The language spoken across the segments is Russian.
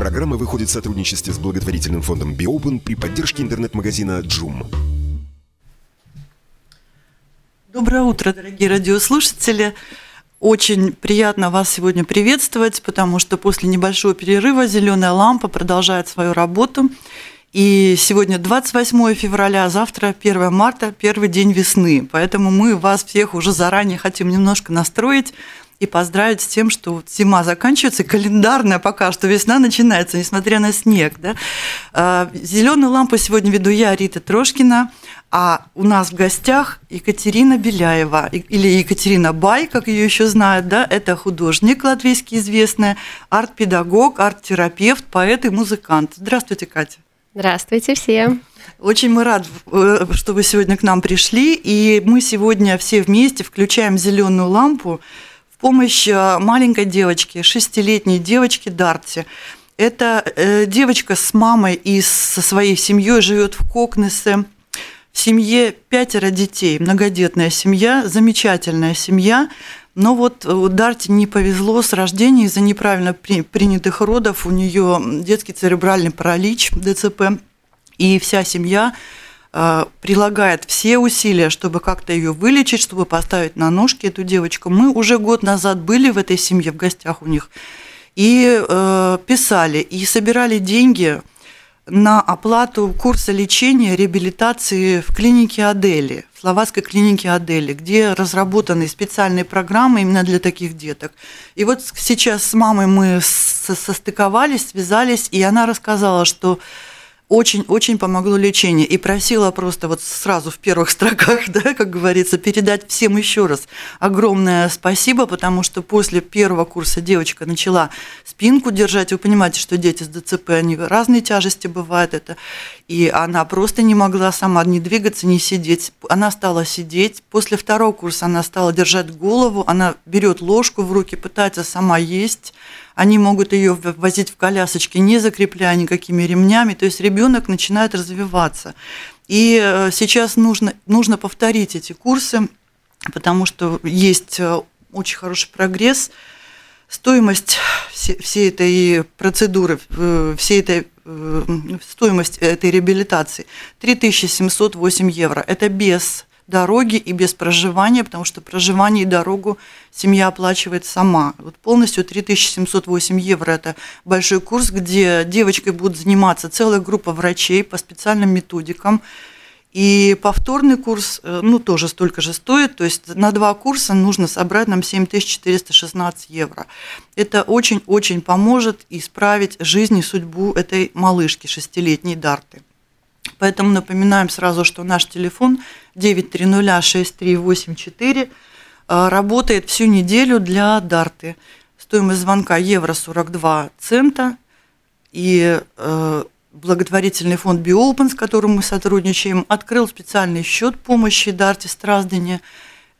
Программа выходит в сотрудничестве с благотворительным фондом Биопен при поддержке интернет-магазина Джум. Доброе утро, дорогие радиослушатели. Очень приятно вас сегодня приветствовать, потому что после небольшого перерыва «Зеленая лампа» продолжает свою работу. И сегодня 28 февраля, а завтра 1 марта, первый день весны. Поэтому мы вас всех уже заранее хотим немножко настроить и поздравить с тем, что вот зима заканчивается, календарная пока что весна начинается, несмотря на снег. Да? А, Зеленую лампу сегодня веду я, Рита Трошкина, а у нас в гостях Екатерина Беляева, или Екатерина Бай, как ее еще знают, да, это художник латвийский известный, арт-педагог, арт-терапевт, поэт и музыкант. Здравствуйте, Катя. Здравствуйте всем. Очень мы рады, э, что вы сегодня к нам пришли, и мы сегодня все вместе включаем зеленую лампу помощь э, маленькой девочке, шестилетней девочке Дарти. Это э, девочка с мамой и со своей семьей живет в Кокнесе. В семье пятеро детей, многодетная семья, замечательная семья. Но вот у Дарти не повезло с рождения из-за неправильно принятых родов. У нее детский церебральный паралич, ДЦП. И вся семья Э, прилагает все усилия, чтобы как-то ее вылечить, чтобы поставить на ножки эту девочку. Мы уже год назад были в этой семье, в гостях у них, и э, писали, и собирали деньги на оплату курса лечения, реабилитации в клинике Адели, в словацкой клинике Адели, где разработаны специальные программы именно для таких деток. И вот сейчас с мамой мы состыковались, связались, и она рассказала, что очень-очень помогло лечение. И просила просто вот сразу в первых строках, да, как говорится, передать всем еще раз огромное спасибо, потому что после первого курса девочка начала спинку держать. Вы понимаете, что дети с ДЦП, они разные тяжести бывают это. И она просто не могла сама не двигаться, не сидеть. Она стала сидеть. После второго курса она стала держать голову, она берет ложку в руки, пытается сама есть они могут ее возить в колясочке, не закрепляя никакими ремнями, то есть ребенок начинает развиваться. И э, сейчас нужно, нужно повторить эти курсы, потому что есть э, очень хороший прогресс. Стоимость всей этой процедуры, э, всей этой стоимость этой реабилитации 3708 евро. Это без дороги и без проживания, потому что проживание и дорогу семья оплачивает сама. Вот полностью 3708 евро – это большой курс, где девочкой будут заниматься целая группа врачей по специальным методикам. И повторный курс, э, ну, тоже столько же стоит, то есть на два курса нужно собрать нам 7416 евро. Это очень-очень поможет исправить жизнь и судьбу этой малышки, шестилетней Дарты. Поэтому напоминаем сразу, что наш телефон 9306384 э, работает всю неделю для Дарты. Стоимость звонка евро 42 цента. И э, благотворительный фонд Биолпен, с которым мы сотрудничаем, открыл специальный счет помощи Дарте Страздане,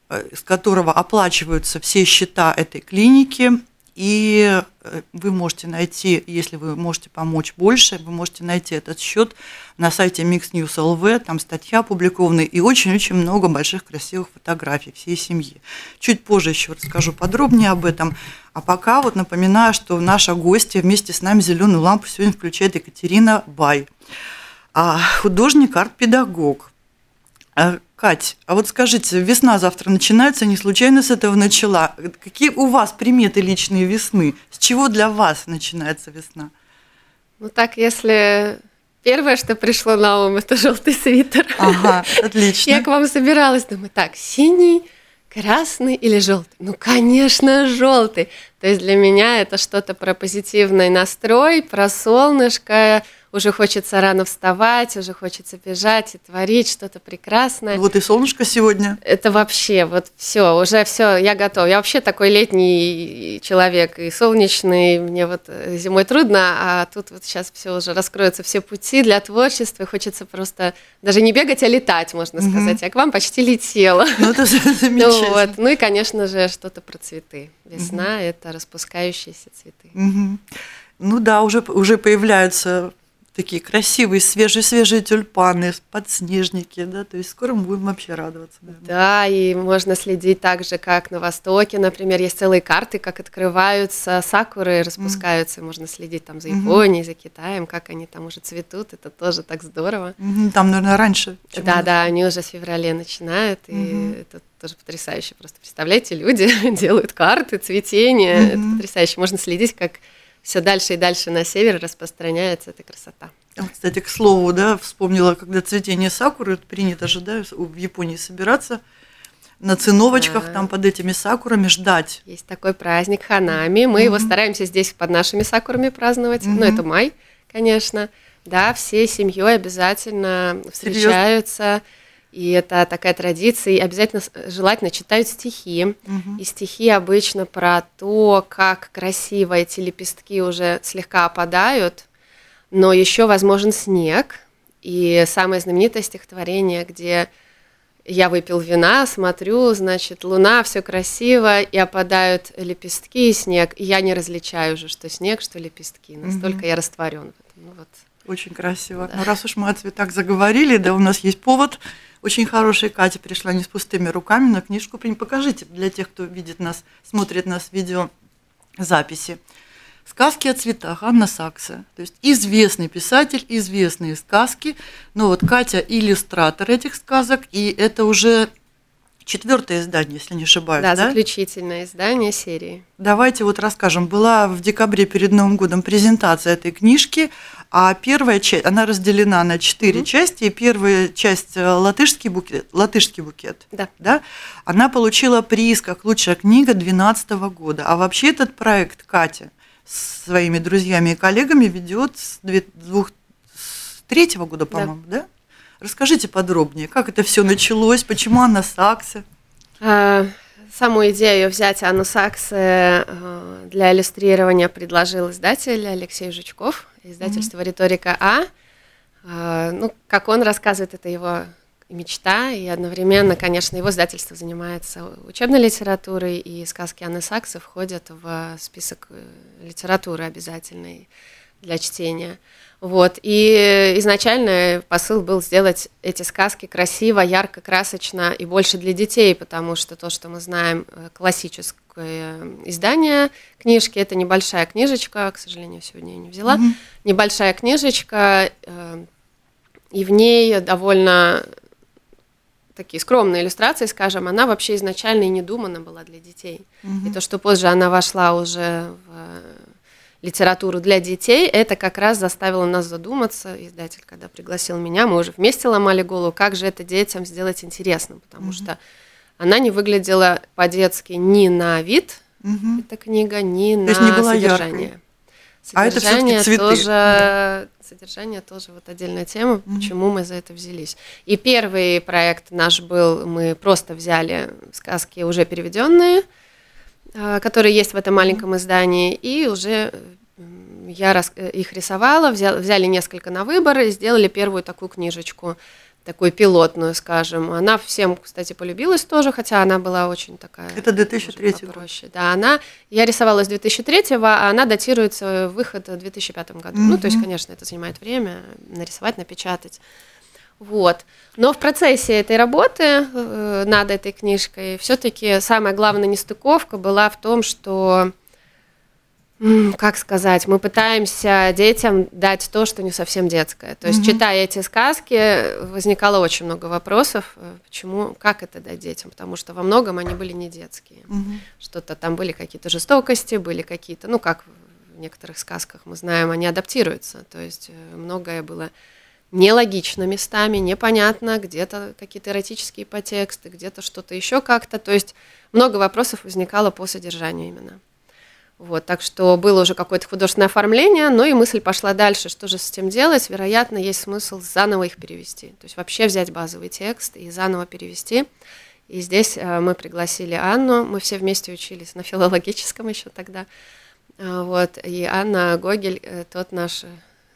э, с которого оплачиваются все счета этой клиники и э, вы можете найти, если вы можете помочь больше, вы можете найти этот счет на сайте Mix News LV, там статья опубликована и очень-очень много больших красивых фотографий всей семьи. Чуть позже еще расскажу подробнее об этом. А пока вот напоминаю, что наша гостья вместе с нами зеленую лампу сегодня включает Екатерина Бай, а художник, арт-педагог. А, Кать, а вот скажите, весна завтра начинается, не случайно с этого начала. Какие у вас приметы личные весны? С чего для вас начинается весна? Ну так, если первое, что пришло на ум, это желтый свитер. Ага, отлично. Я к вам собиралась, думаю, так, синий, красный или желтый? Ну, конечно, желтый. То есть для меня это что-то про позитивный настрой, про солнышко, уже хочется рано вставать, уже хочется бежать и творить что-то прекрасное. Вот и солнышко сегодня. Это вообще вот все, уже все, я готова. Я вообще такой летний человек и солнечный, мне вот э, зимой трудно, а тут вот сейчас все уже раскроются все пути для творчества, и хочется просто даже не бегать, а летать, можно сказать. Я к вам почти летела. Ну, это замечательно. Ну, вот. ну и, конечно же, что-то про цветы. Весна это распускающиеся цветы. Ну да, уже, уже появляются такие красивые, свежие-свежие тюльпаны, подснежники, да, то есть скоро мы будем вообще радоваться. наверное. Да, и можно следить так же, как на Востоке, например, есть целые карты, как открываются сакуры, распускаются, можно следить там за. Японией, за Китаем, как они там уже цветут, это тоже так здорово. Мгм, Там, наверное, раньше. чем у Да, нас. да, они уже с февраля начинают, и Мгм. это тоже потрясающе. Просто представляете, люди делают карты, цветение, это Мгм. потрясающе. Можно следить, как все дальше и дальше на север распространяется эта красота. А, Кстати, к слову, да, вспомнила, когда цветение сакуры, принято же, да, в Японии собираться на циновочках, Да. там под этими сакурами ждать. Есть такой праздник Ханами. Мы его Мгм. стараемся здесь под нашими сакурами праздновать. Ну, Мгм. это май, конечно. Да, всей семьей обязательно встречаются. И это такая традиция. И обязательно желательно читают стихи. Мгм. И стихи обычно про то, как красиво эти лепестки уже слегка опадают, но еще возможен снег. И самое знаменитое стихотворение, где я выпил вина, смотрю, значит, луна, все красиво, и опадают лепестки и снег. И я не различаю уже, что снег, что лепестки. Настолько Мгм. я растворен в этом. Ну, вот. Очень красиво. Ну, раз уж мы о цветах заговорили, да, у нас есть повод. Очень хороший. Катя пришла не с пустыми руками, на книжку покажите для тех, кто видит нас, смотрит нас в видеозаписи. Сказки о цветах Анна Сакса. То есть известный писатель, известные сказки. Но вот Катя иллюстратор этих сказок, и это уже четвертое издание, если не ошибаюсь. Да, да? заключительное издание серии. Давайте вот расскажем. Была в декабре перед Новым годом презентация этой книжки, а первая часть, она разделена на четыре Мгм. части. И первая часть э, латышский букет, латышский букет, Да. да, она получила приз как лучшая книга 2012 года. А вообще этот проект Катя с своими друзьями и коллегами ведет с 2003 года, по-моему, да? Расскажите подробнее, как это все началось, почему Анна Сакса? А, Саму идею взять Анну Сакс э, для иллюстрирования предложил издатель Алексей Жучков, издательство «Риторика А». А, Ну, как он рассказывает, это его мечта, и одновременно, конечно, его издательство занимается учебной литературой, и сказки Анны Сакса входят в список э, литературы обязательной для чтения. Вот. И изначально посыл был сделать эти сказки красиво, ярко, красочно и больше для детей, потому что то, что мы знаем, э, классическое издание книжки, это небольшая книжечка, к сожалению, сегодня я не взяла, Мгм. небольшая книжечка, э, и в ней довольно такие скромные иллюстрации, скажем, она вообще изначально и не думана была для детей. И то, что позже она вошла уже в литературу для детей, это как раз заставило нас задуматься. Издатель, когда пригласил меня, мы уже вместе ломали голову, как же это детям сделать интересным, потому Мгм. что она не выглядела по-детски ни на вид, Мгм. эта книга, ни на есть не была содержание. яркой. А это Содержание цветы. тоже, содержание тоже вот отдельная тема, Мгм. почему мы за это взялись. И первый проект наш был, мы просто взяли сказки уже переведенные, которые есть в этом маленьком издании, и уже я э, их рисовала, взял- взяли несколько на выбор и сделали первую такую книжечку, такую пилотную, скажем. Она всем, кстати, полюбилась тоже, хотя она была очень такая... Это 2003 может, год. попроще. Да, она, я рисовала с 2003, а она датируется выход в 2005 году. Ну, то есть, конечно, это занимает время, нарисовать, напечатать. Вот. Но в процессе этой работы э, над этой книжкой все-таки самая главная нестыковка была в том, что, как сказать, мы пытаемся детям дать то, что не совсем детское. То есть, Мгм. читая эти сказки, возникало очень много вопросов, э, почему, как это дать детям, потому что во многом они были не детские. Мгм. Что-то там были какие-то жестокости, были какие-то, ну, как в некоторых сказках мы знаем, они адаптируются. То есть э, многое было нелогично местами, непонятно, где-то какие-то эротические подтексты, где-то что-то еще как-то. То есть много вопросов возникало по содержанию именно. Вот, так что было уже какое-то художественное оформление, но и мысль пошла дальше, что же с этим делать. Вероятно, есть смысл заново их перевести. То есть вообще взять базовый текст и заново перевести. И здесь э, мы пригласили Анну, мы все вместе учились на филологическом еще тогда. Э, вот, и Анна Гогель, э, тот наш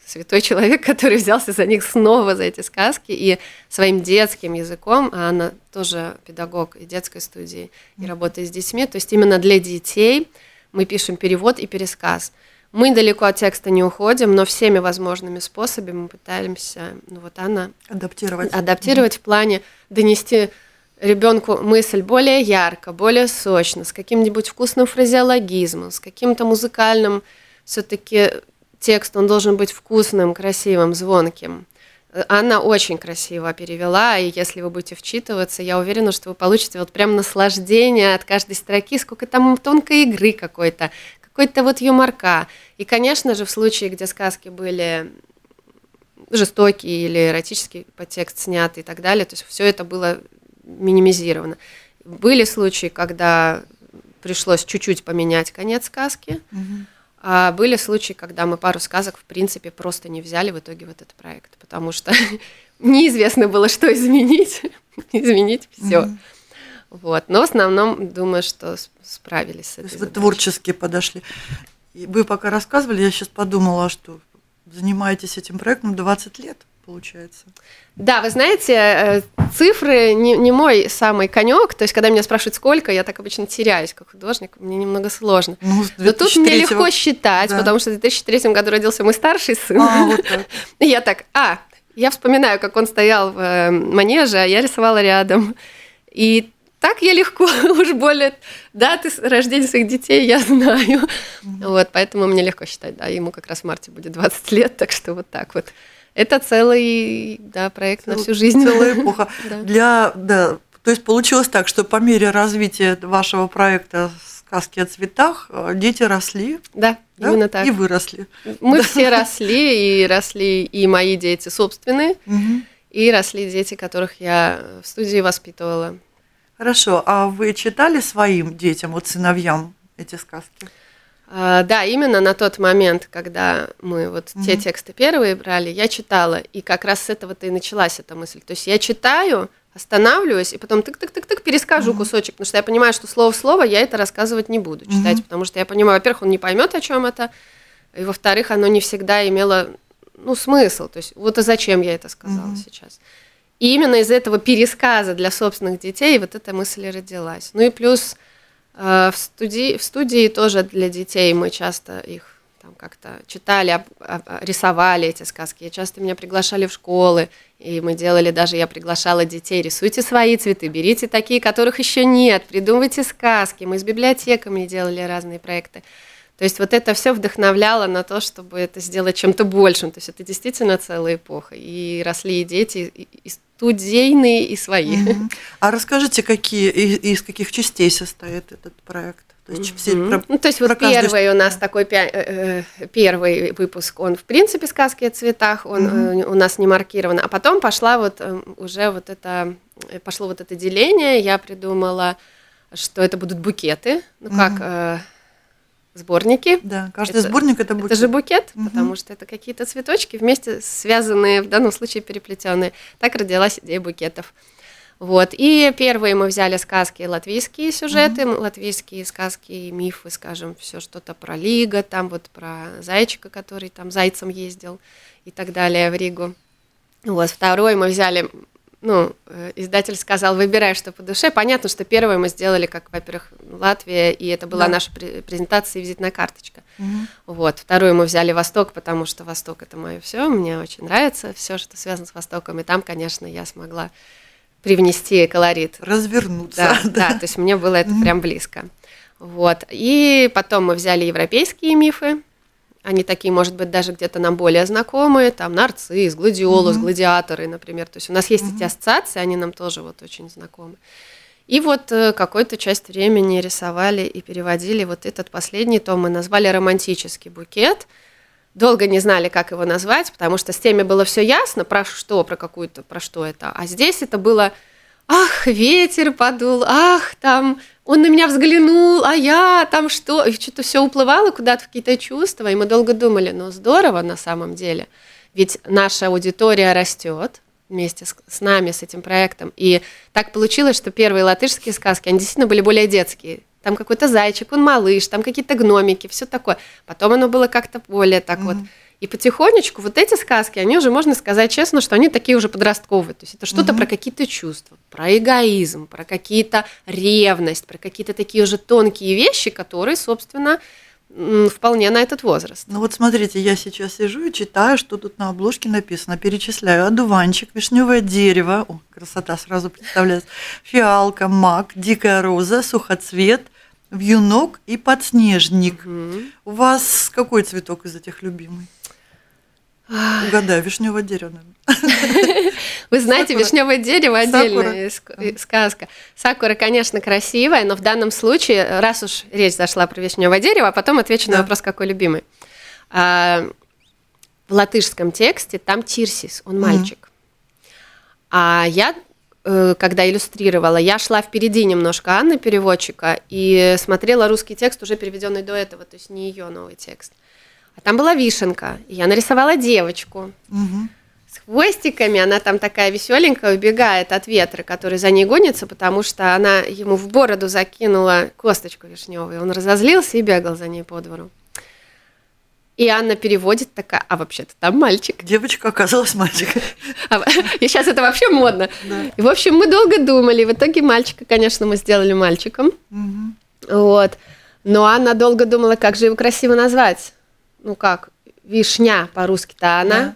святой человек, который взялся за них снова, за эти сказки, и своим детским языком, а она тоже педагог и детской студии, и работает с детьми, то есть именно для детей мы пишем перевод и пересказ. Мы далеко от текста не уходим, но всеми возможными способами мы пытаемся, ну вот Анна... Адаптировать. Адаптировать mm-hmm. в плане донести ребенку мысль более ярко, более сочно, с каким-нибудь вкусным фразеологизмом, с каким-то музыкальным все-таки текст, он должен быть вкусным, красивым, звонким. Анна очень красиво перевела, и если вы будете вчитываться, я уверена, что вы получите вот прям наслаждение от каждой строки, сколько там тонкой игры какой-то, какой-то вот юморка. И, конечно же, в случае, где сказки были жестокие или эротический подтекст снят и так далее, то есть все это было минимизировано. Были случаи, когда пришлось чуть-чуть поменять конец сказки, угу. А были случаи, когда мы пару сказок, в принципе, просто не взяли в итоге в этот проект, потому что неизвестно было, что изменить, изменить все. Вот. Но в основном думаю, что справились с этой То есть вы творчески подошли. И вы пока рассказывали, я сейчас подумала, что занимаетесь этим проектом 20 лет получается. Да, вы знаете, э, цифры не, не мой самый конек. То есть, когда меня спрашивают, сколько, я так обычно теряюсь как художник, мне немного сложно. Ну, Но тут мне легко считать, да. потому что в 2003 году родился мой старший сын. А, вот так. И я так, а, я вспоминаю, как он стоял в э, манеже, а я рисовала рядом. И так я легко, уж более даты рождения своих детей я знаю. Mm-hmm. Вот, поэтому мне легко считать, да, ему как раз в марте будет 20 лет, так что вот так вот. Это целый да, проект Цел, на всю жизнь. Целая эпоха. да. Для, да, то есть получилось так, что по мере развития вашего проекта «Сказки о цветах» дети росли. Да, да? именно так. И выросли. Мы да. все росли, и росли и мои дети собственные, угу. и росли дети, которых я в студии воспитывала. Хорошо, а вы читали своим детям, вот сыновьям эти сказки? А, да, именно на тот момент, когда мы вот mm-hmm. те тексты первые брали, я читала, и как раз с этого-то и началась эта мысль. То есть я читаю, останавливаюсь, и потом тык-тык-тык-тык перескажу mm-hmm. кусочек, потому что я понимаю, что слово в слово я это рассказывать не буду читать, mm-hmm. потому что я понимаю, во-первых, он не поймет, о чем это, и во-вторых, оно не всегда имело ну, смысл. То есть вот и зачем я это сказала mm-hmm. сейчас. И именно из этого пересказа для собственных детей вот эта мысль родилась. Ну и плюс в студии, в студии тоже для детей мы часто их там как-то читали, рисовали эти сказки. Часто меня приглашали в школы, и мы делали даже, я приглашала детей, рисуйте свои цветы, берите такие, которых еще нет, придумывайте сказки. Мы с библиотеками делали разные проекты. То есть вот это все вдохновляло на то, чтобы это сделать чем-то большим. То есть это действительно целая эпоха. И росли и дети, и студийные, и свои. А расскажите, какие, из каких частей состоит этот проект? То есть, mm-hmm. все про, ну, то есть вот первый каждый... у нас такой э, э, первый выпуск, он в принципе сказки о цветах, он mm-hmm. у нас не маркирован, а потом пошла вот уже вот это пошло вот это деление, я придумала, что это будут букеты, ну mm-hmm. как сборники. Да, каждый это, сборник это букет. Это же букет, угу. потому что это какие-то цветочки вместе связанные, в данном случае переплетенные. Так родилась идея букетов. Вот. И первые мы взяли сказки латвийские сюжеты, mm латвийские сказки, мифы, скажем, все что-то про Лига, там вот про зайчика, который там зайцем ездил и так далее в Ригу. Вот. Второй мы взяли ну, э, издатель сказал, выбирай, что по душе. Понятно, что первое мы сделали, как, во-первых, Латвия, и это была да. наша презентация и визитная карточка. Угу. Вот. Вторую мы взяли Восток, потому что Восток это мое все, мне очень нравится все, что связано с Востоком, и там, конечно, я смогла привнести колорит. Развернуться. Да, да, то есть мне было это прям близко. Вот. И потом мы взяли европейские мифы, они такие, может быть, даже где-то нам более знакомые, там нарцисс, гладиолус, mm-hmm. гладиаторы, например. То есть у нас есть mm-hmm. эти ассоциации, они нам тоже вот очень знакомы. И вот э, какую-то часть времени рисовали и переводили вот этот последний том, мы назвали «Романтический букет». Долго не знали, как его назвать, потому что с теми было все ясно, про что, про какую-то, про что это. А здесь это было «Ах, ветер подул, ах, там он на меня взглянул, а я там что? И что-то все уплывало куда-то в какие-то чувства, и мы долго думали, ну здорово на самом деле, ведь наша аудитория растет вместе с, нами, с этим проектом, и так получилось, что первые латышские сказки, они действительно были более детские, там какой-то зайчик, он малыш, там какие-то гномики, все такое. Потом оно было как-то более так mm-hmm. вот и потихонечку вот эти сказки, они уже, можно сказать честно, что они такие уже подростковые. То есть это что-то угу. про какие-то чувства, про эгоизм, про какие-то ревность, про какие-то такие уже тонкие вещи, которые, собственно, вполне на этот возраст. Ну вот смотрите, я сейчас сижу и читаю, что тут на обложке написано. Перечисляю. Одуванчик, вишневое дерево, о, красота сразу представляется, фиалка, мак, дикая роза, сухоцвет, вьюнок и подснежник. Угу. У вас какой цветок из этих любимый? Угадаю, вишневое дерево, Вы знаете, вишневое дерево отдельная сказка. Сакура, конечно, красивая, но в данном случае, раз уж речь зашла про вишневое дерево, а потом отвечу на вопрос, какой любимый. А, в латышском тексте там Тирсис, он мальчик. А я, э, когда иллюстрировала, я шла впереди немножко Анны, переводчика, и смотрела русский текст, уже переведенный до этого, то есть не ее новый текст. А там была вишенка. И я нарисовала девочку. Угу. С хвостиками, она там такая веселенькая, убегает от ветра, который за ней гонится, потому что она ему в бороду закинула косточку вишневую. Он разозлился и бегал за ней по двору. И Анна переводит такая, а вообще-то там мальчик. Девочка оказалась мальчиком. А, и сейчас это вообще модно. Да. И, в общем, мы долго думали. В итоге мальчика, конечно, мы сделали мальчиком. Угу. Вот. Но Анна долго думала, как же его красиво назвать ну как, вишня по-русски-то она. Да.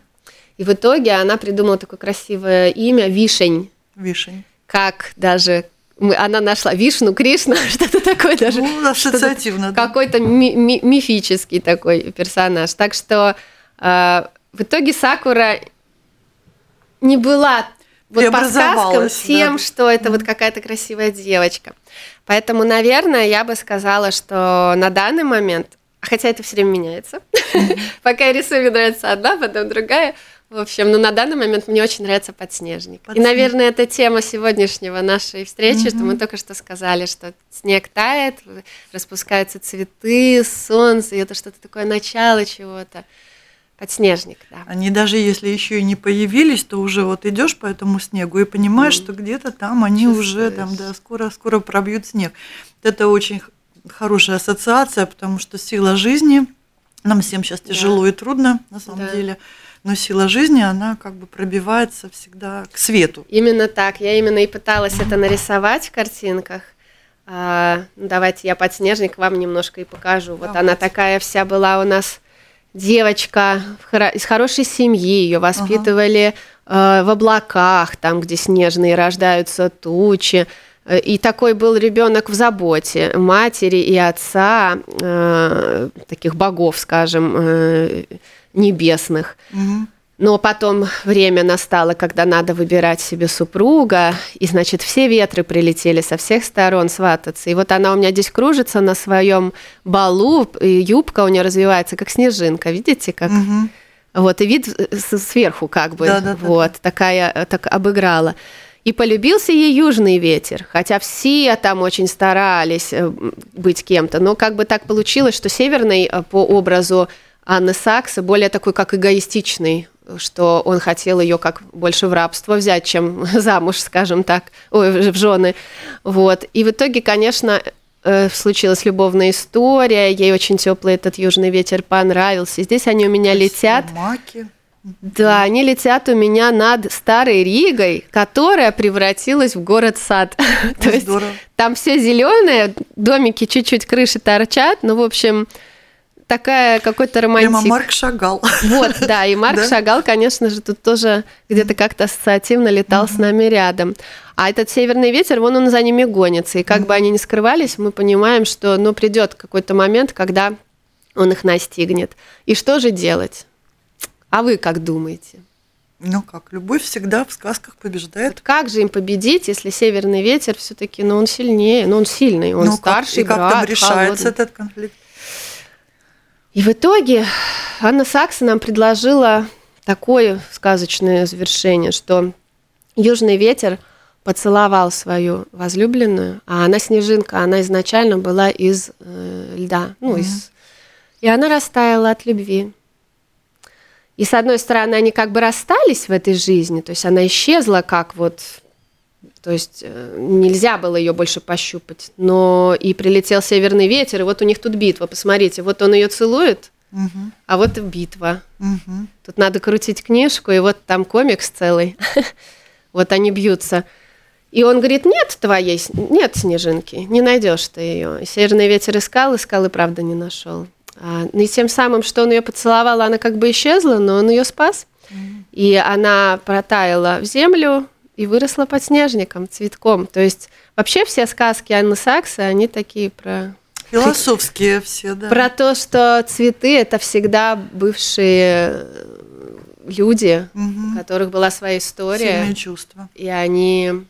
И в итоге она придумала такое красивое имя Вишень. Вишень. Как даже мы, она нашла Вишну, Кришна, что-то такое даже. Ну, ассоциативно. Да. Какой-то ми- ми- мифический такой персонаж. Так что э, в итоге Сакура не была вот по сказкам тем, да. что это вот какая-то красивая девочка. Поэтому, наверное, я бы сказала, что на данный момент Хотя это все время меняется. Пока я рисую, мне нравится одна, потом другая. В общем, ну на данный момент мне очень нравится подснежник. подснежник. И, наверное, это тема сегодняшнего нашей встречи, что мы только что сказали, что снег тает, распускаются цветы, солнце, и это что-то такое начало чего-то. Подснежник, да. Они даже если еще и не появились, то уже вот идешь по этому снегу и понимаешь, mm. что где-то там они Чувствуешь. уже там, да, скоро-скоро пробьют снег. Это очень хорошая ассоциация, потому что сила жизни, нам всем сейчас тяжело да. и трудно, на самом да. деле, но сила жизни, она как бы пробивается всегда к свету. Именно так. Я именно и пыталась это нарисовать в картинках. А, ну, давайте я подснежник вам немножко и покажу. Давайте. Вот она такая вся была у нас девочка из хорошей семьи, ее воспитывали ага. э, в облаках, там, где снежные рождаются тучи. И такой был ребенок в заботе матери и отца, э, таких богов, скажем, э, небесных. Угу. Но потом время настало, когда надо выбирать себе супруга, и, значит, все ветры прилетели со всех сторон свататься. И вот она у меня здесь кружится на своем балу, и юбка у нее развивается, как снежинка, видите, как... Угу. Вот, и вид сверху как бы, да, да, вот, да. такая, так обыграла. И полюбился ей южный ветер, хотя все там очень старались э, быть кем-то, но как бы так получилось, что северный э, по образу Анны Сакса более такой как эгоистичный, что он хотел ее как больше в рабство взять, чем замуж, скажем так, ой, в жены. Вот. И в итоге, конечно, э, случилась любовная история, ей очень теплый этот южный ветер понравился. Здесь они у меня летят. Маки. Да, они летят у меня над Старой Ригой, которая превратилась в город-сад. То есть там все зеленое, домики чуть-чуть крыши торчат, ну, в общем, такая какой-то романтик. Прямо Марк Шагал. Вот, да, и Марк Шагал, конечно же, тут тоже где-то как-то ассоциативно летал с нами рядом. А этот северный ветер, вон он за ними гонится. И как бы они ни скрывались, мы понимаем, что ну, придет какой-то момент, когда он их настигнет. И что же делать? А вы как думаете? Ну как, любовь всегда в сказках побеждает. Вот как же им победить, если северный ветер все-таки, ну он сильнее, ну он сильный, он ну, старший как, и брат. как там решается холодный. этот конфликт? И в итоге Анна Сакса нам предложила такое сказочное завершение, что южный ветер поцеловал свою возлюбленную, а она снежинка, она изначально была из э, льда, ну, mm-hmm. из... И она растаяла от любви. И с одной стороны, они как бы расстались в этой жизни, то есть она исчезла как вот то есть э, нельзя было ее больше пощупать. Но и прилетел северный ветер, и вот у них тут битва. Посмотрите, вот он ее целует, угу. а вот и битва. Угу. Тут надо крутить книжку, и вот там комикс целый. вот они бьются. И он говорит, нет твоей, нет снежинки, не найдешь ты ее. Северный ветер искал, искал и правда не нашел. А, ну и тем самым, что он ее поцеловал, она как бы исчезла, но он ее спас. Mm-hmm. И она протаяла в землю, и выросла подснежником, цветком. То есть вообще все сказки Анны Сакса, они такие про... Философские все, да. Про то, что цветы – это всегда бывшие э, люди, угу. у которых была своя история. Сильные чувства. И они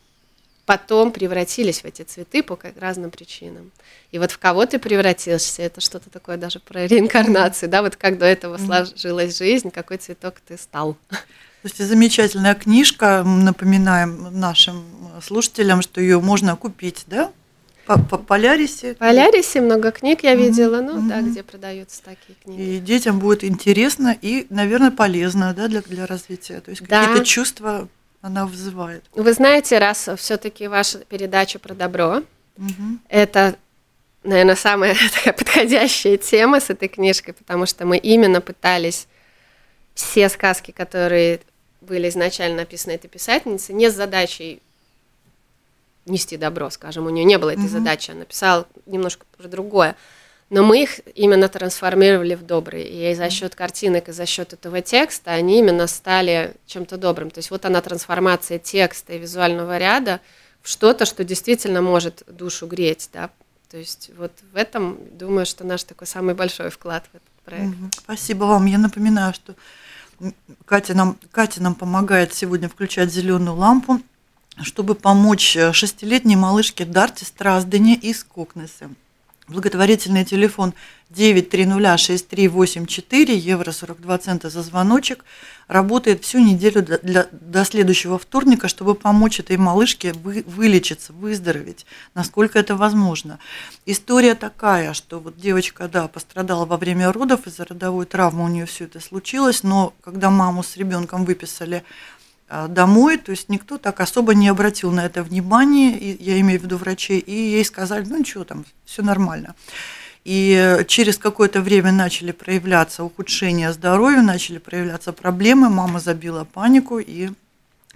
потом превратились в эти цветы по разным причинам. И вот в кого ты превратился, это что-то такое даже про реинкарнацию, да, вот как до этого сложилась жизнь, какой цветок ты стал. То есть замечательная книжка, напоминаем нашим слушателям, что ее можно купить, да? По, по Полярисе. Полярисе много книг я видела, ну mm-hmm. да, где продаются такие книги. И детям будет интересно и, наверное, полезно, да, для, для развития. То есть да. какие-то чувства она вызывает. Вы знаете, раз все-таки ваша передача про добро, mm-hmm. это, наверное, самая такая подходящая тема с этой книжкой, потому что мы именно пытались все сказки, которые были изначально написаны этой писательницей, не с задачей нести добро, скажем, у нее не было этой угу. задачи, она писала немножко про другое. Но мы их именно трансформировали в добрые. И за счет картинок и за счет этого текста они именно стали чем-то добрым. То есть вот она трансформация текста и визуального ряда в что-то, что действительно может душу греть. Да? То есть вот в этом, думаю, что наш такой самый большой вклад в этот проект. Спасибо вам. Я напоминаю, что Катя нам, Катя нам помогает сегодня включать зеленую лампу, чтобы помочь э, шестилетней малышке Дарте Страздане из Кокнеса. Благотворительный телефон 9306384, евро 42 цента за звоночек. Работает всю неделю для, для, до следующего вторника, чтобы помочь этой малышке вы, вылечиться, выздороветь, насколько это возможно. История такая, что вот девочка, да, пострадала во время родов, из-за родовой травмы у нее все это случилось, но когда маму с ребенком выписали домой, то есть никто так особо не обратил на это внимание, я имею в виду врачей, и ей сказали, ну ничего, там все нормально. И через какое-то время начали проявляться ухудшения здоровья, начали проявляться проблемы, мама забила панику и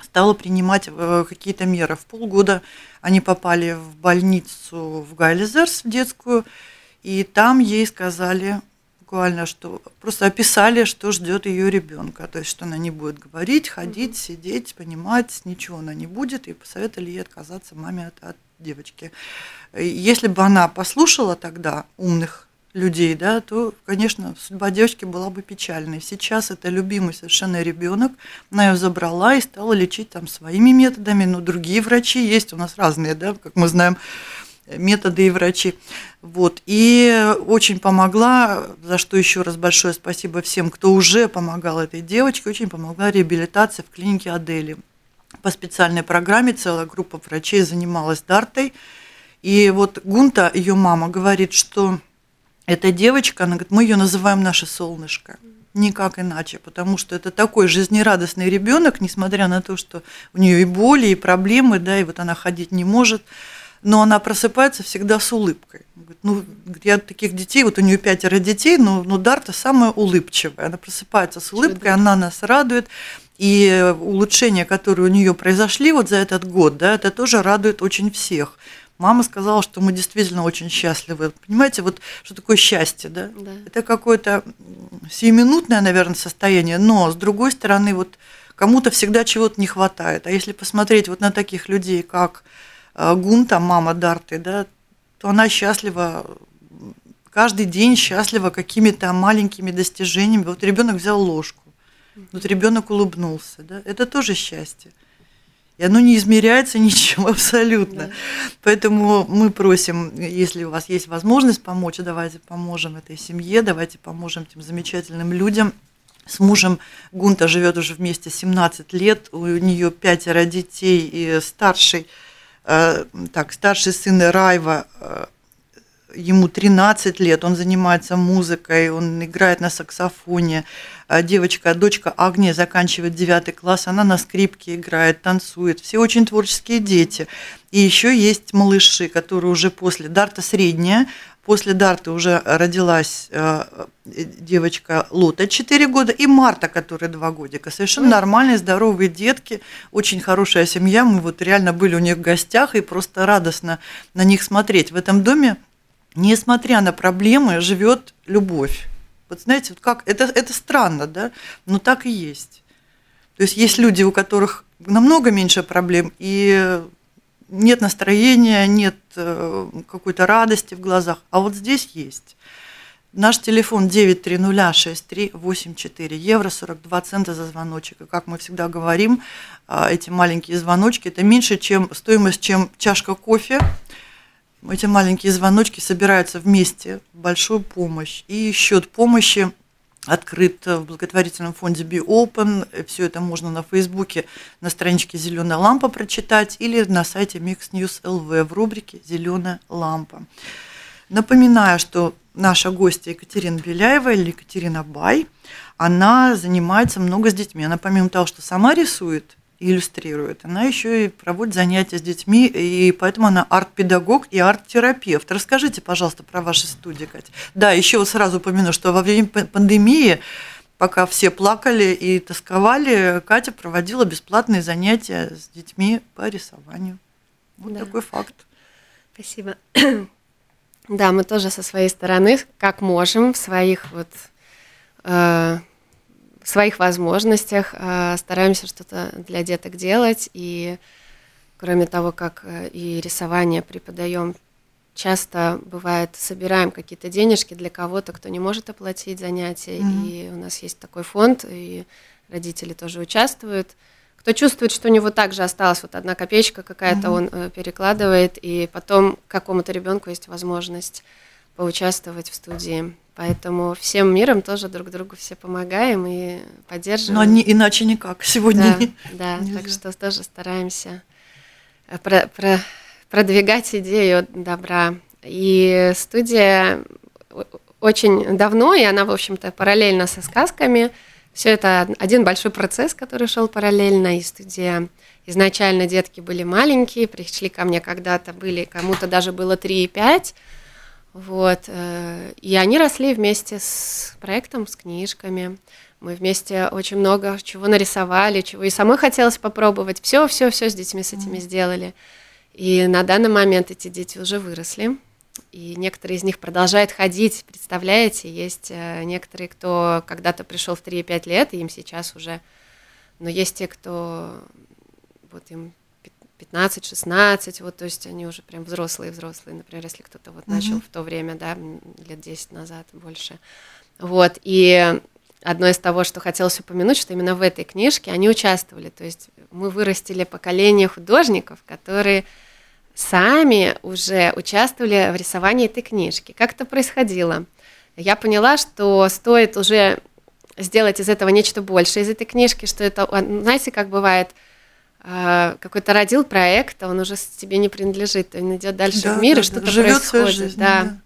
стала принимать э, какие-то меры. В полгода они попали в больницу в Гайлизерс, в детскую, и там ей сказали, буквально, что просто описали, что ждет ее ребенка. То есть, что она не будет говорить, ходить, сидеть, понимать, ничего она не будет, и посоветовали ей отказаться маме от, от девочки. Если бы она послушала тогда умных людей, да, то, конечно, судьба девочки была бы печальной. Сейчас это любимый совершенно ребенок, она ее забрала и стала лечить там своими методами, но другие врачи есть у нас разные, да, как мы знаем, методы и врачи. Вот. И очень помогла, за что еще раз большое спасибо всем, кто уже помогал этой девочке, очень помогла реабилитация в клинике Адели. По специальной программе целая группа врачей занималась Дартой. И вот Гунта, ее мама, говорит, что эта девочка, она говорит, мы ее называем наше солнышко. Никак иначе, потому что это такой жизнерадостный ребенок, несмотря на то, что у нее и боли, и проблемы, да, и вот она ходить не может но она просыпается всегда с улыбкой. Ну, я таких детей, вот у нее пятеро детей, но, но Дарта самая улыбчивая. Она просыпается с улыбкой, Чудо. она нас радует. И улучшения, которые у нее произошли вот за этот год, да, это тоже радует очень всех. Мама сказала, что мы действительно очень счастливы. Понимаете, вот что такое счастье, да? да. Это какое-то сиюминутное, наверное, состояние, но с другой стороны, вот кому-то всегда чего-то не хватает. А если посмотреть вот на таких людей, как Э, Гунта, мама Дарты, да, то она счастлива каждый день счастлива какими-то маленькими достижениями. Вот ребенок взял ложку, вот ребенок улыбнулся, да, это тоже счастье. И оно не измеряется ничем абсолютно. Да. Поэтому мы просим, если у вас есть возможность помочь, давайте поможем этой семье, давайте поможем этим замечательным людям С мужем Гунта живет уже вместе 17 лет, у нее пятеро детей, и старший, так, старший сын Райва, э, ему 13 лет, он занимается музыкой, он играет на саксофоне. А девочка, дочка Агния заканчивает 9 класс, она на скрипке играет, танцует. Все очень творческие дети. И еще есть малыши, которые уже после, Дарта средняя, После Дарты уже родилась э, девочка Лота 4 года и Марта, которая 2 годика. Совершенно нормальные, здоровые детки, очень хорошая семья. Мы вот реально были у них в гостях и просто радостно на них смотреть. В этом доме, несмотря на проблемы, живет любовь. Вот знаете, вот как это, это странно, да, но так и есть. То есть есть люди, у которых намного меньше проблем, и нет настроения, нет э, какой-то радости в глазах, а вот здесь есть. Наш телефон 9306384 евро, 42 цента за звоночек. И как мы всегда говорим, а, эти маленькие звоночки – это меньше, чем стоимость, чем чашка кофе. Эти маленькие звоночки собираются вместе в большую помощь. И счет помощи открыт в благотворительном фонде Be Open. Все это можно на Фейсбуке на страничке «Зеленая лампа» прочитать или на сайте Mix News LV в рубрике «Зеленая лампа». Напоминаю, что наша гостья Екатерина Беляева или Екатерина Бай, она занимается много с детьми. Она помимо того, что сама рисует, иллюстрирует. Она еще и проводит занятия с детьми, и поэтому она арт-педагог и арт-терапевт. Расскажите, пожалуйста, про ваши студии, Катя. Да, еще вот сразу упомяну, что во время пандемии, пока все плакали и тосковали, Катя проводила бесплатные занятия с детьми по рисованию. Вот да. такой факт. Спасибо. Да, мы тоже со своей стороны, как можем, в своих вот э, своих возможностях э, стараемся что-то для деток делать. И кроме того, как э, и рисование преподаем, часто бывает, собираем какие-то денежки для кого-то, кто не может оплатить занятия. Mm-hmm. И у нас есть такой фонд, и родители тоже участвуют. Кто чувствует, что у него также осталась вот одна копеечка какая-то, mm-hmm. он э, перекладывает, и потом какому-то ребенку есть возможность поучаствовать в студии. Поэтому всем миром тоже друг другу все помогаем и поддерживаем. Но не, иначе никак сегодня. Да, да так что тоже стараемся э, про, про, продвигать идею добра. И студия очень давно, и она, в общем-то, параллельно со сказками. Все это один большой процесс, который шел параллельно, и студия изначально детки были маленькие, пришли ко мне когда-то, были, кому-то даже было 3 и 5, вот. Э, и они росли вместе с проектом, с книжками. Мы вместе очень много чего нарисовали, чего и самой хотелось попробовать. Все, все, все с детьми с этими сделали. И на данный момент эти дети уже выросли. И некоторые из них продолжают ходить, представляете, есть э, некоторые, кто когда-то пришел в 3-5 лет, и им сейчас уже, но есть те, кто вот им 15-16, вот, то есть они уже прям взрослые-взрослые, например, если кто-то вот mm-hmm. начал в то время, да, лет 10 назад больше. Вот, и одно из того, что хотелось упомянуть, что именно в этой книжке они участвовали, то есть мы вырастили поколение художников, которые сами уже участвовали в рисовании этой книжки. Как это происходило? Я поняла, что стоит уже сделать из этого нечто большее, из этой книжки, что это, знаете, как бывает – а, какой-то родил проект, а он уже тебе не принадлежит, он идет дальше да, в мир, да, и что-то да, происходит. Жизнь, да. да.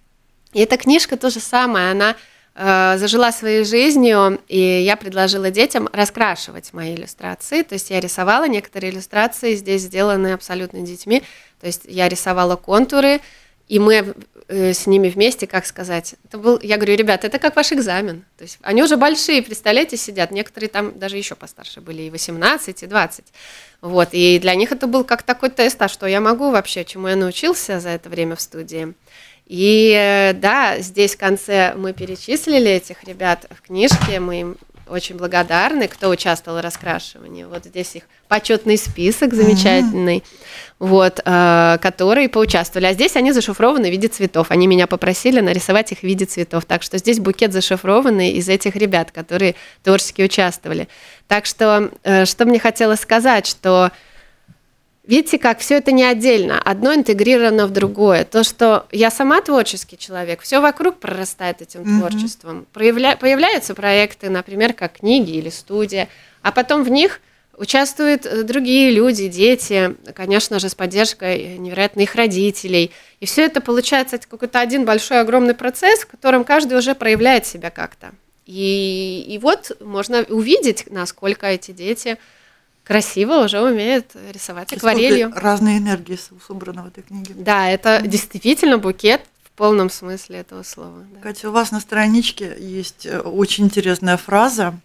И эта книжка то же самое, она э, зажила своей жизнью, и я предложила детям раскрашивать мои иллюстрации, то есть я рисовала некоторые иллюстрации, здесь сделаны абсолютно детьми, то есть я рисовала контуры, и мы э, с ними вместе, как сказать, это был, я говорю, ребят, это как ваш экзамен. То есть они уже большие, представляете, сидят, некоторые там даже еще постарше были, и 18, и 20. Вот, и для них это был как такой тест, а что я могу вообще, чему я научился за это время в студии. И э, да, здесь в конце мы перечислили этих ребят в книжке, мы им очень благодарны, кто участвовал в раскрашивании. Вот здесь их почетный список замечательный, mm-hmm. вот, э, которые поучаствовали. А здесь они зашифрованы в виде цветов. Они меня попросили нарисовать их в виде цветов. Так что здесь букет зашифрованный из этих ребят, которые творчески участвовали. Так что, э, что мне хотелось сказать, что Видите, как все это не отдельно, одно интегрировано в другое. То, что я сама творческий человек, все вокруг прорастает этим mm-hmm. творчеством. Проявля... Появляются проекты, например, как книги или студия, а потом в них участвуют э, другие люди, дети, конечно же, с поддержкой невероятно их родителей. И все это получается какой-то один большой огромный процесс, в котором каждый уже проявляет себя как-то. И, и вот можно увидеть, насколько эти дети красиво уже умеют рисовать акварелью. Разные энергии собраны в этой книге. Да, это mm-hmm. действительно букет в полном смысле этого слова. Да. Катя, у вас на страничке есть э, очень интересная фраза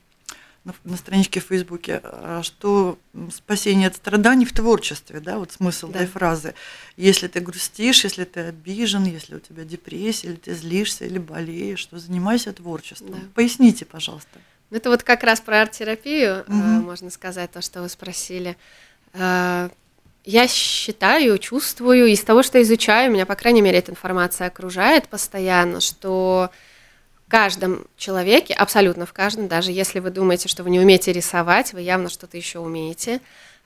на, на страничке в Фейсбуке, а, что спасение от страданий в творчестве, да, вот смысл да. этой фразы. Если ты грустишь, если ты обижен, если у тебя депрессия, или ты злишься, или болеешь, то занимайся творчеством. Да. Поясните, пожалуйста. Ну, это вот как раз про арт-терапию, угу. можно сказать, то, что вы спросили. Э, я считаю, чувствую, из того, что изучаю, меня, по крайней мере, эта информация окружает постоянно, что в каждом человеке, абсолютно в каждом, даже если вы думаете, что вы не умеете рисовать, вы явно что-то еще умеете,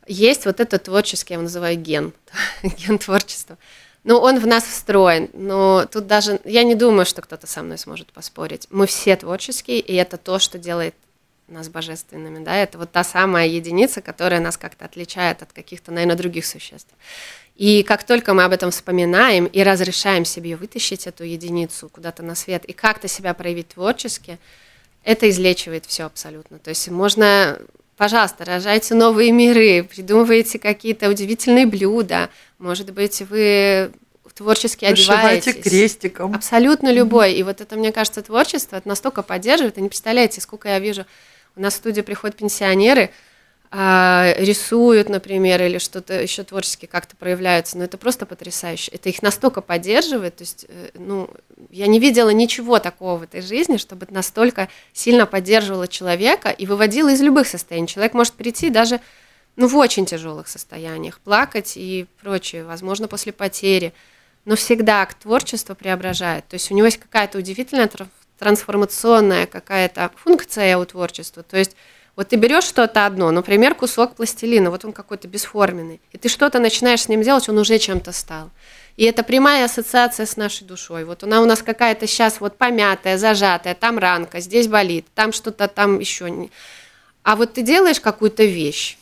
есть вот этот творческий, я его называю ген, ген творчества. Ну, он в нас встроен, но тут даже, я не думаю, что кто-то со мной сможет поспорить. Мы все творческие, и это то, что делает нас божественными, да, это вот та самая единица, которая нас как-то отличает от каких-то, наверное, других существ. И как только мы об этом вспоминаем и разрешаем себе вытащить эту единицу куда-то на свет и как-то себя проявить творчески, это излечивает все абсолютно. То есть можно Пожалуйста, рожайте новые миры, придумывайте какие-то удивительные блюда. Может быть, вы творчески Вышивайте одеваетесь. крестиком. Абсолютно любой. И вот это, мне кажется, творчество это настолько поддерживает. Вы не представляете, сколько я вижу. У нас в студию приходят пенсионеры, рисуют, например, или что-то еще творчески как-то проявляются, но это просто потрясающе. Это их настолько поддерживает, то есть, э, ну, я не видела ничего такого в этой жизни, чтобы настолько сильно поддерживала человека и выводила из любых состояний. Человек может прийти даже, ну, в очень тяжелых состояниях, плакать и прочее, возможно, после потери, но всегда акт творчества преображает. То есть у него есть какая-то удивительная трансформационная какая-то функция у творчества, то есть вот ты берешь что-то одно, например, кусок пластилина, вот он какой-то бесформенный, и ты что-то начинаешь с ним делать, он уже чем-то стал. И это прямая ассоциация с нашей душой. Вот она у нас какая-то сейчас вот помятая, зажатая, там ранка, здесь болит, там что-то там еще. А вот ты делаешь какую-то вещь,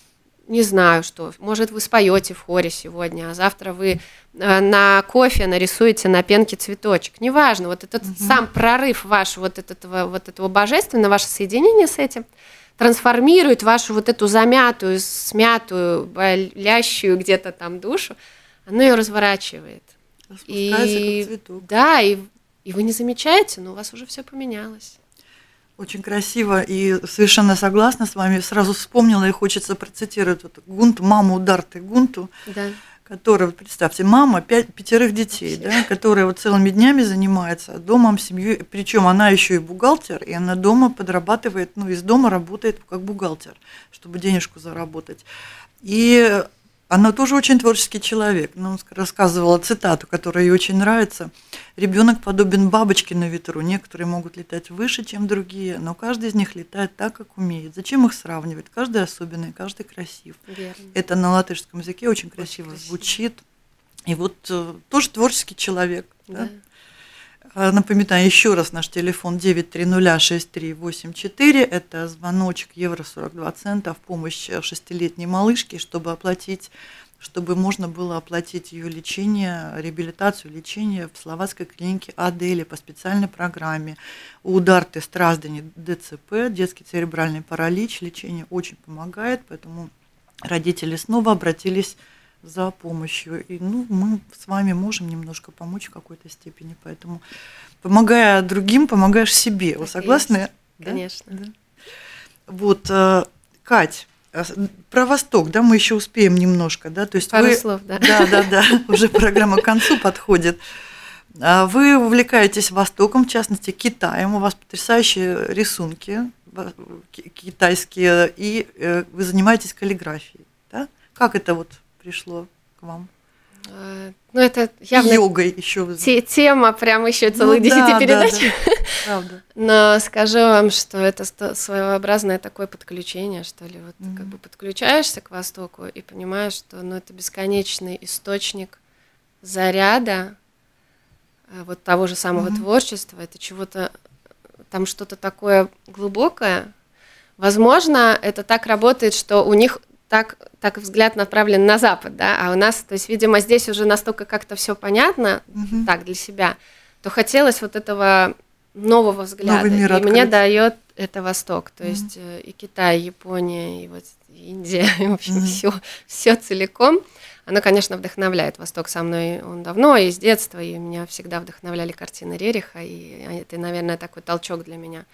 не знаю что, может вы споете в хоре сегодня, а завтра вы э, на кофе нарисуете на пенке цветочек, неважно, вот этот угу. сам прорыв ваш вот этого, вот этого божественного, ваше соединение с этим – трансформирует вашу вот эту замятую, смятую, болящую где-то там душу, оно ее разворачивает. И, как цветок. Да, и, и вы не замечаете, но у вас уже все поменялось. Очень красиво и совершенно согласна с вами. Сразу вспомнила и хочется процитировать вот Гунту, маму Дарты Гунту. Да которая, вот представьте, мама пять, пятерых детей, да, которая вот целыми днями занимается домом, семьей, причем она еще и бухгалтер, и она дома подрабатывает, ну, из дома работает как бухгалтер, чтобы денежку заработать. И она тоже очень творческий человек. Она рассказывала цитату, которая ей очень нравится. Ребенок подобен бабочке на ветру. Некоторые могут летать выше, чем другие, но каждый из них летает так, как умеет. Зачем их сравнивать? Каждый особенный, каждый красив. Верно. Это на латышском языке очень красиво, очень красиво. звучит. И вот э, тоже творческий человек. Да. Да? А, напоминаю еще раз наш телефон 9306384. Это звоночек евро 42 цента в помощь шестилетней малышке, чтобы оплатить чтобы можно было оплатить ее лечение, реабилитацию, лечение в словацкой клинике Адели по специальной программе. У Дарты Страздани ДЦП, детский церебральный паралич, лечение очень помогает, поэтому родители снова обратились за помощью. И ну, мы с вами можем немножко помочь в какой-то степени. Поэтому, помогая другим, помогаешь себе. Вы согласны? Конечно. Да? Вот, э, Кать, э, про Восток, да, мы еще успеем немножко, да, то есть Пару вы, слов, да. Да, да, да, уже программа к концу подходит. А вы увлекаетесь Востоком, в частности Китаем, у вас потрясающие рисунки китайские, и э, вы занимаетесь каллиграфией, да? Как это вот пришло к вам? Э, ну, это явно... Йогой еще. Те, тема прям еще целых ну, 10 да, передач. Да, да. Правда. Но скажу вам, что это своеобразное такое подключение, что ли. Вот mm-hmm. как бы подключаешься к Востоку и понимаешь, что ну, это бесконечный источник заряда э, вот того же самого mm-hmm. творчества. Это чего-то, там что-то такое глубокое. Возможно, это так работает, что у них так, так взгляд направлен на Запад, да, а у нас, то есть, видимо, здесь уже настолько как-то все понятно, mm-hmm. так, для себя, то хотелось вот этого нового взгляда. Новый мир и мне дает это Восток, то mm-hmm. есть э, и Китай, и Япония, и вот Индия, и, в общем, mm-hmm. все, все целиком. Оно, конечно, вдохновляет. Восток со мной он давно, и с детства, и меня всегда вдохновляли картины Рериха, и это, наверное, такой толчок для меня.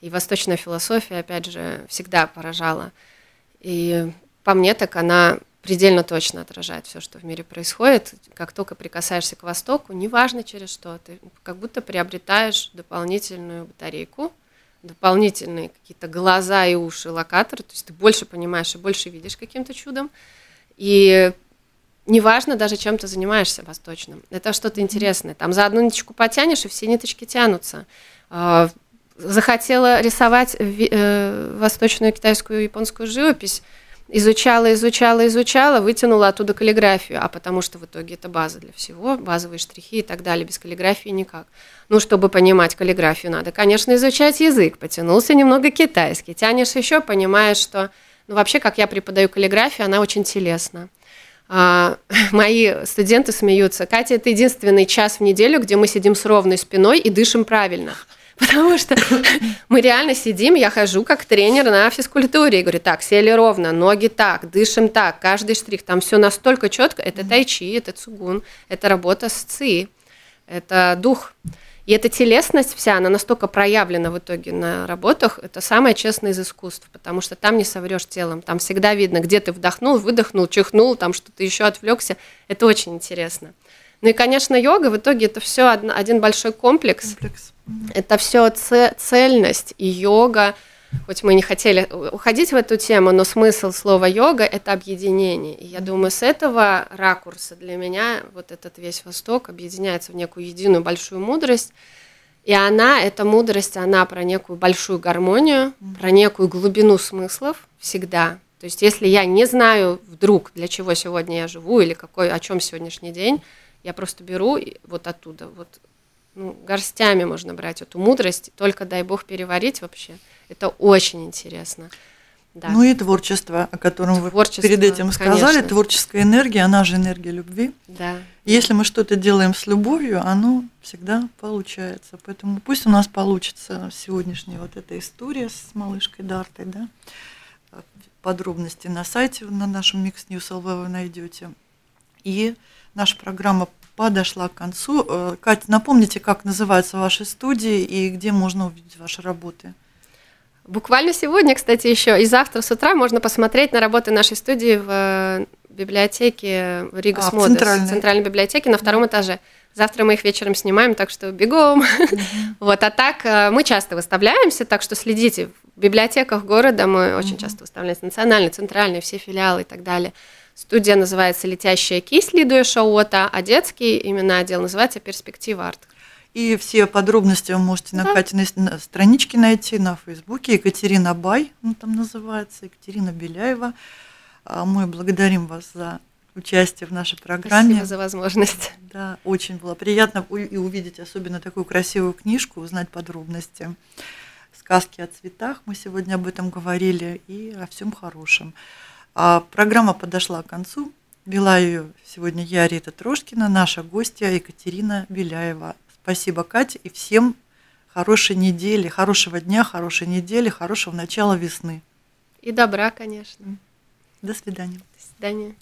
И восточная философия, опять же, всегда поражала. И по мне, так она предельно точно отражает все, что в мире происходит. Как только прикасаешься к Востоку, неважно через что, ты как будто приобретаешь дополнительную батарейку, дополнительные какие-то глаза и уши локаторы, то есть ты больше понимаешь и больше видишь каким-то чудом. И неважно даже, чем ты занимаешься восточным. Это что-то интересное. Там за одну ниточку потянешь, и все ниточки тянутся. А, захотела рисовать э, восточную китайскую и японскую живопись, изучала, изучала, изучала, вытянула оттуда каллиграфию, а потому что в итоге это база для всего, базовые штрихи и так далее, без каллиграфии никак. Ну, чтобы понимать каллиграфию, надо, конечно, изучать язык, потянулся немного китайский, тянешь еще, понимаешь, что, ну, вообще, как я преподаю каллиграфию, она очень телесна. А, мои студенты смеются, Катя, это единственный час в неделю, где мы сидим с ровной спиной и дышим правильно. Потому что мы реально сидим, я хожу как тренер на физкультуре и говорю, так, сели ровно, ноги так, дышим так, каждый штрих, там все настолько четко, это тайчи, это цугун, это работа с ци, это дух. И эта телесность вся, она настолько проявлена в итоге на работах, это самое честное из искусств, потому что там не соврешь телом, там всегда видно, где ты вдохнул, выдохнул, чихнул, там что-то еще отвлекся, это очень интересно. Ну и, конечно, йога в итоге это все один большой комплекс. комплекс. Это все цельность и йога. Хоть мы не хотели уходить в эту тему, но смысл слова йога – это объединение. И я думаю, с этого ракурса для меня вот этот весь Восток объединяется в некую единую большую мудрость. И она, эта мудрость, она про некую большую гармонию, про некую глубину смыслов всегда. То есть если я не знаю вдруг, для чего сегодня я живу или какой, о чем сегодняшний день, я просто беру вот оттуда, вот ну, горстями можно брать эту мудрость, только дай бог переварить вообще. Это очень интересно. Да. Ну и творчество, о котором творчество, вы перед этим сказали, конечно. творческая энергия, она же энергия любви. Да. Если мы что-то делаем с любовью, оно всегда получается. Поэтому пусть у нас получится сегодняшняя вот эта история с малышкой Дартой, да. Подробности на сайте на нашем Mix News LV вы найдете. И наша программа подошла к концу. Э, Катя, напомните, как называются ваши студии и где можно увидеть ваши работы? Буквально сегодня, кстати, еще и завтра с утра можно посмотреть на работы нашей студии в э, библиотеке Рига а, Модес, центральной. центральной библиотеке на втором этаже. Завтра мы их вечером снимаем, так что бегом. вот, а так э, мы часто выставляемся, так что следите. В библиотеках города мы очень часто выставляемся, национальные, центральные, все филиалы и так далее. Студия называется «Летящая кисть» Лидуя Шаота, а детский именно отдел называется «Перспектива арт». И все подробности вы можете на да. Катиной страничке найти на Фейсбуке. Екатерина Бай, ну, там называется, Екатерина Беляева. А мы благодарим вас за участие в нашей программе. Спасибо за возможность. Да, очень было приятно и увидеть особенно такую красивую книжку, узнать подробности. Сказки о цветах, мы сегодня об этом говорили, и о всем хорошем. А программа подошла к концу. Вела ее сегодня я, Рита Трошкина, наша гостья Екатерина Беляева. Спасибо, Катя, и всем хорошей недели, хорошего дня, хорошей недели, хорошего начала весны. И добра, конечно. До свидания. До свидания.